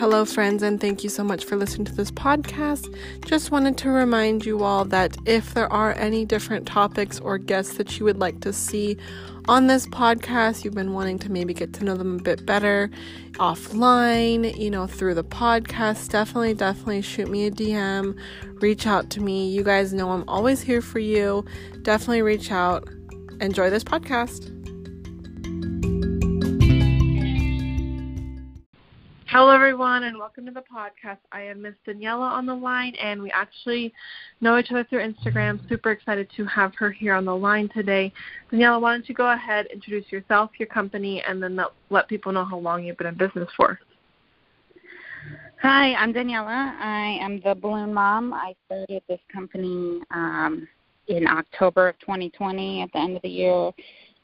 Hello, friends, and thank you so much for listening to this podcast. Just wanted to remind you all that if there are any different topics or guests that you would like to see on this podcast, you've been wanting to maybe get to know them a bit better offline, you know, through the podcast, definitely, definitely shoot me a DM, reach out to me. You guys know I'm always here for you. Definitely reach out. Enjoy this podcast. Hello, everyone, and welcome to the podcast. I am Miss Daniela on the line, and we actually know each other through Instagram. Super excited to have her here on the line today. Daniela, why don't you go ahead, introduce yourself, your company, and then let people know how long you've been in business for. Hi, I'm Daniela. I am the balloon mom. I started this company um, in October of 2020 at the end of the year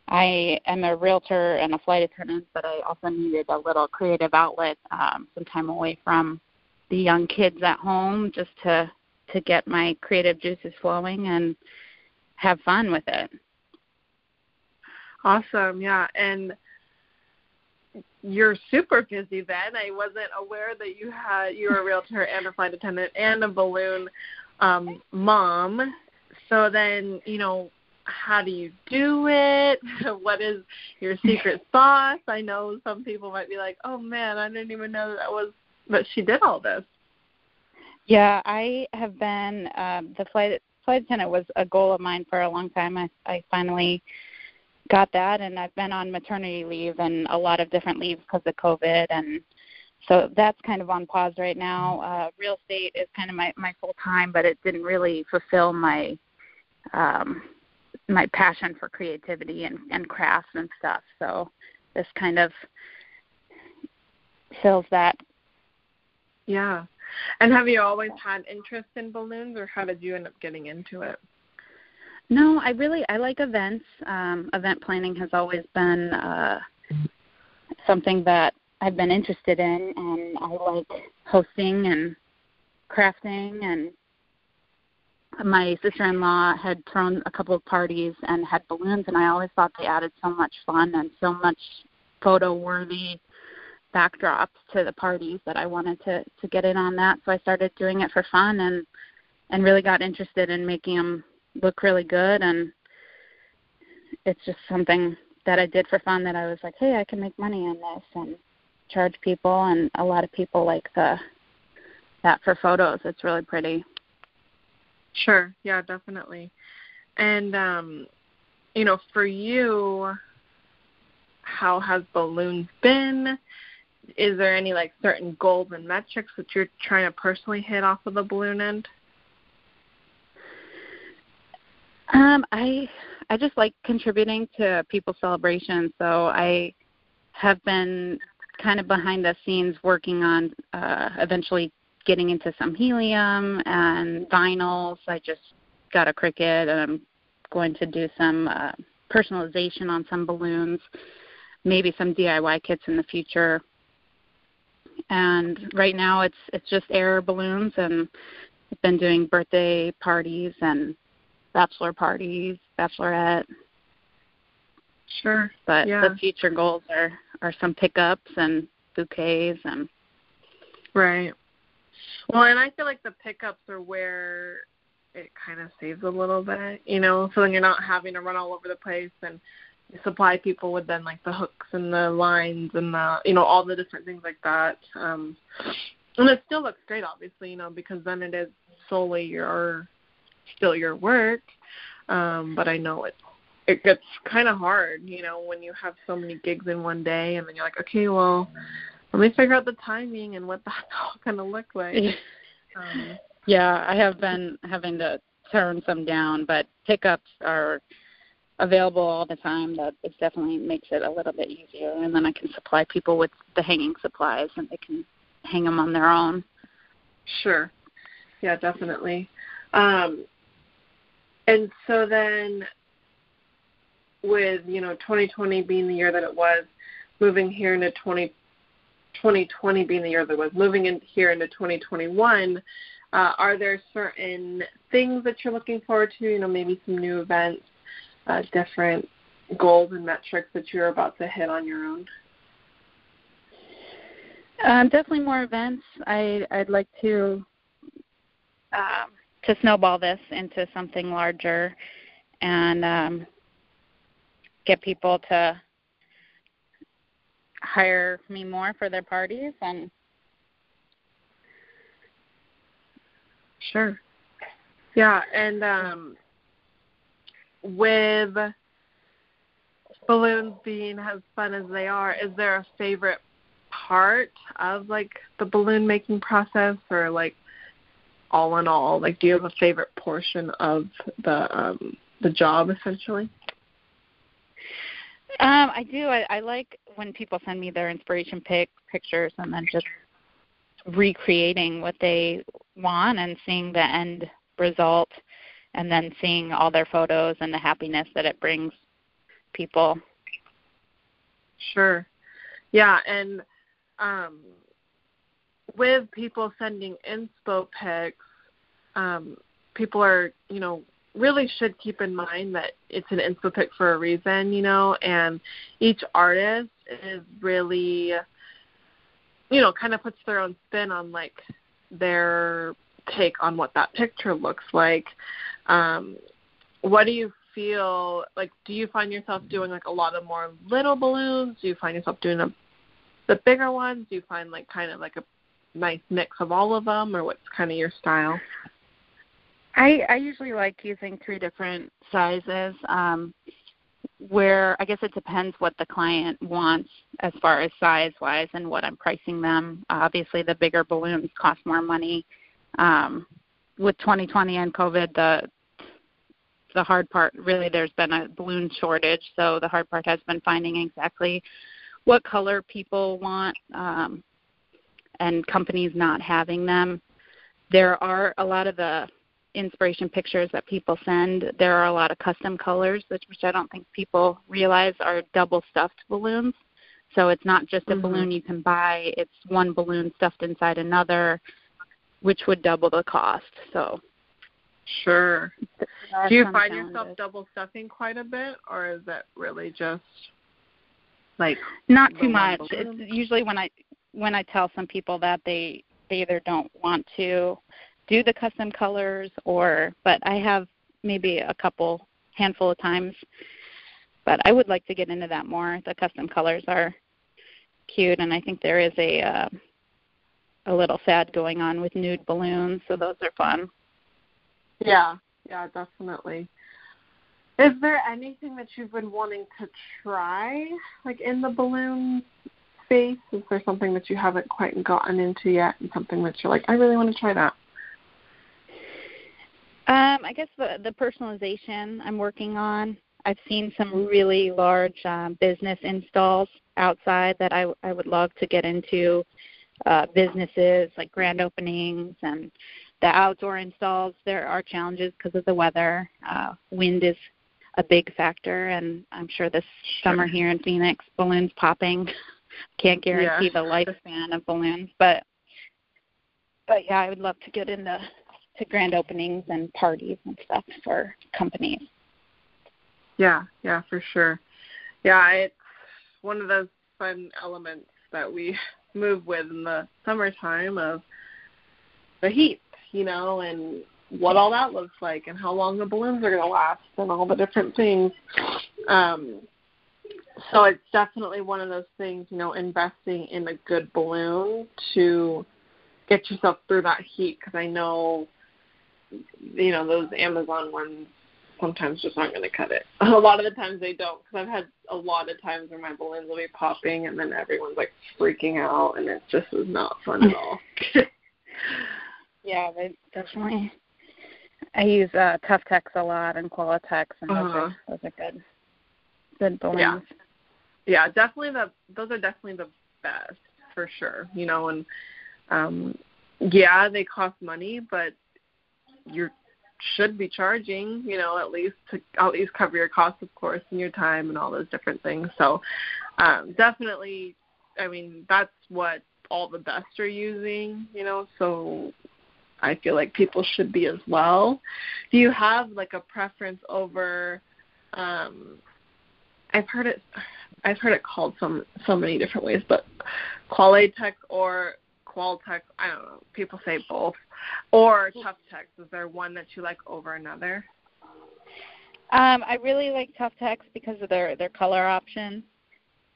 I am a realtor and a flight attendant, but I also needed a little creative outlet, um, some time away from the young kids at home, just to to get my creative juices flowing and have fun with it. Awesome, yeah, and you're super busy then. I wasn't aware that you had you were a realtor and a flight attendant and a balloon um, mom. So then, you know, how do you do it? what is your secret sauce? I know some people might be like, "Oh man, I didn't even know that was but she did all this." Yeah, I have been um, the flight flight attendant was a goal of mine for a long time. I I finally got that, and I've been on maternity leave and a lot of different leaves because of COVID, and so that's kind of on pause right now. Uh, real estate is kind of my my full time, but it didn't really fulfill my um my passion for creativity and, and crafts and stuff. So this kind of fills that. Yeah. And have you always had interest in balloons or how did you end up getting into it? No, I really I like events. Um event planning has always been uh something that I've been interested in and I like hosting and crafting and my sister-in-law had thrown a couple of parties and had balloons and I always thought they added so much fun and so much photo worthy backdrops to the parties that I wanted to to get in on that. So I started doing it for fun and and really got interested in making them look really good. And it's just something that I did for fun that I was like hey I can make money on this and charge people. And a lot of people like the that for photos. It's really pretty Sure. Yeah, definitely. And um, you know, for you, how has balloons been? Is there any like certain goals and metrics that you're trying to personally hit off of the balloon end? Um, I I just like contributing to people's celebrations, so I have been kind of behind the scenes working on uh, eventually getting into some helium and vinyls. I just got a Cricut and I'm going to do some uh, personalization on some balloons, maybe some DIY kits in the future. And right now it's it's just air balloons and I've been doing birthday parties and bachelor parties, bachelorette. Sure. But yeah. the future goals are are some pickups and bouquets and Right. Well, and I feel like the pickups are where it kind of saves a little bit, you know, so then you're not having to run all over the place and supply people with then like the hooks and the lines and the you know all the different things like that. Um and it still looks great obviously, you know, because then it is solely your still your work. Um but I know it it gets kind of hard, you know, when you have so many gigs in one day and then you're like, okay, well, let me figure out the timing and what that's all going to look like. um, yeah, I have been having to turn some down, but pickups are available all the time. That it definitely makes it a little bit easier, and then I can supply people with the hanging supplies, and they can hang them on their own. Sure. Yeah, definitely. Um, and so then, with you know 2020 being the year that it was, moving here into 20 2020 being the year that was moving in here into 2021, uh, are there certain things that you're looking forward to? You know, maybe some new events, uh, different goals and metrics that you're about to hit on your own? Um, definitely more events. I I'd like to um, to snowball this into something larger and um, get people to hire me more for their parties and sure. Yeah and um with balloons being as fun as they are is there a favorite part of like the balloon making process or like all in all? Like do you have a favorite portion of the um the job essentially? Um i do. I, I like when people send me their inspiration pic pictures and then just recreating what they want and seeing the end result and then seeing all their photos and the happiness that it brings people. Sure. Yeah and um with people sending inspo pics, um, people are, you know, really should keep in mind that it's an inspo pic for a reason, you know, and each artist is really, you know, kind of puts their own spin on like their take on what that picture looks like. Um, what do you feel like? Do you find yourself doing like a lot of more little balloons? Do you find yourself doing a the bigger ones? Do you find like kind of like a nice mix of all of them, or what's kind of your style? I I usually like using three different sizes. Um, where I guess it depends what the client wants as far as size wise and what I'm pricing them. Obviously, the bigger balloons cost more money. Um, with 2020 and COVID, the the hard part really there's been a balloon shortage, so the hard part has been finding exactly what color people want. Um, and companies not having them. There are a lot of the inspiration pictures that people send. There are a lot of custom colors, which, which I don't think people realize are double stuffed balloons. So it's not just a mm-hmm. balloon you can buy; it's one balloon stuffed inside another, which would double the cost. So. Sure. Do you find yourself double stuffing quite a bit, or is it really just like not too much? It's usually when I when I tell some people that they they either don't want to do the custom colors or but I have maybe a couple handful of times but I would like to get into that more. The custom colors are cute and I think there is a uh, a little sad going on with nude balloons, so those are fun. Yeah, yeah, definitely. Is there anything that you've been wanting to try, like in the balloon space? Is there something that you haven't quite gotten into yet and something that you're like, I really want to try that? I guess the the personalization I'm working on. I've seen some really large um, business installs outside that I I would love to get into. Uh, businesses like grand openings and the outdoor installs. There are challenges because of the weather. Uh, wind is a big factor, and I'm sure this sure. summer here in Phoenix, balloons popping can't guarantee yeah. the lifespan of balloons, but but yeah, I would love to get into to grand openings and parties and stuff for companies. Yeah, yeah, for sure. Yeah, it's one of those fun elements that we move with in the summertime of the heat, you know, and what all that looks like and how long the balloons are going to last and all the different things. Um, so it's definitely one of those things, you know, investing in a good balloon to get yourself through that heat because I know, you know, those Amazon ones sometimes just aren't going to cut it. A lot of the times they don't because I've had a lot of times where my balloons will be popping and then everyone's like freaking out and it just is not fun at all. yeah, they definitely. I use uh, Tuftex a lot and Qualatex and those, uh-huh. are, those are good. Good balloons. Yeah yeah, definitely the those are definitely the best for sure. You know, and um yeah, they cost money, but you should be charging, you know, at least to at least cover your costs of course and your time and all those different things. So um definitely I mean, that's what all the best are using, you know, so I feel like people should be as well. Do you have like a preference over um I've heard it I've heard it called some so many different ways, but Qualatex or Qualtex. I don't know. People say both. Or Tuftex. Is there one that you like over another? Um, I really like Tuftex because of their their color options.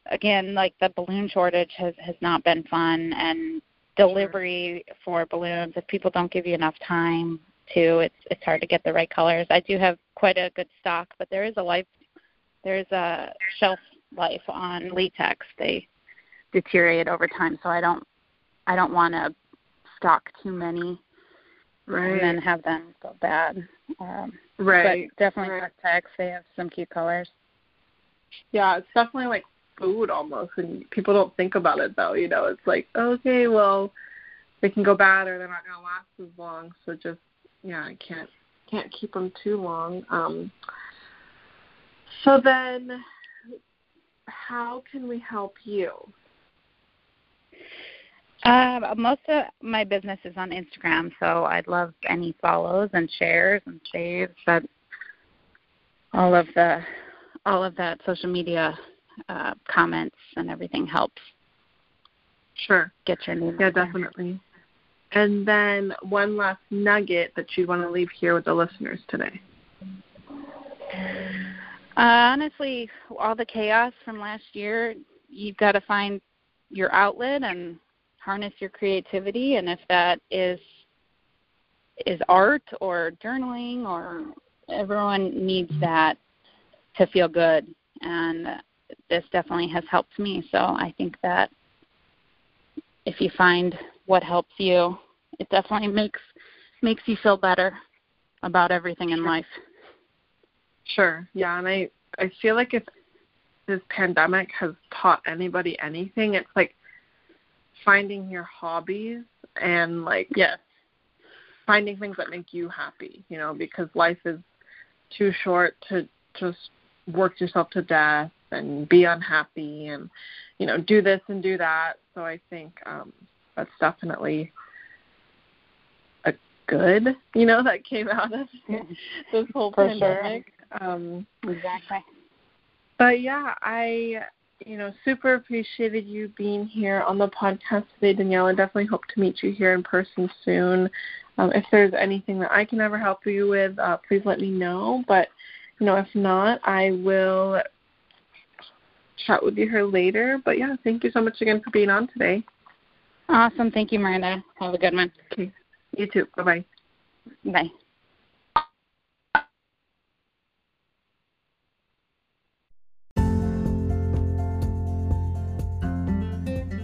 Again, like the balloon shortage has has not been fun, and delivery sure. for balloons if people don't give you enough time to it's it's hard to get the right colors. I do have quite a good stock, but there is a life there's a shelf life on latex. They deteriorate over time, so I don't I don't want to stock too many right. and then have them go bad. Um, right. But definitely right. Tuftex. They have some cute colors. Yeah, it's definitely like food almost, and people don't think about it though. You know, it's like okay, well, they can go bad or they're not gonna last as long. So just yeah, I can't can't keep them too long. Um, so then, how can we help you? Um, most of my business is on Instagram, so I'd love any follows and shares and saves. But all of the all of that social media uh, comments and everything helps. Sure. Get your name. Yeah, definitely. And then one last nugget that you want to leave here with the listeners today. Uh, honestly, all the chaos from last year, you've got to find your outlet and harness your creativity. And if that is is art or journaling, or everyone needs that to feel good. And this definitely has helped me. So I think that if you find what helps you, it definitely makes makes you feel better about everything in life. Sure. Yeah, and I I feel like if this pandemic has taught anybody anything, it's like finding your hobbies and like yes, finding things that make you happy, you know, because life is too short to just work yourself to death and be unhappy and you know do this and do that. So i think um that's definitely a good you know that came out of this whole For pandemic. Sure. um exactly. but yeah i you know super appreciated you being here on the podcast today danielle i definitely hope to meet you here in person soon um, if there's anything that i can ever help you with uh, please let me know but you know, if not, I will chat with you here later. But yeah, thank you so much again for being on today. Awesome. Thank you, Miranda. Have a good one. Okay. You too. Bye-bye. Bye.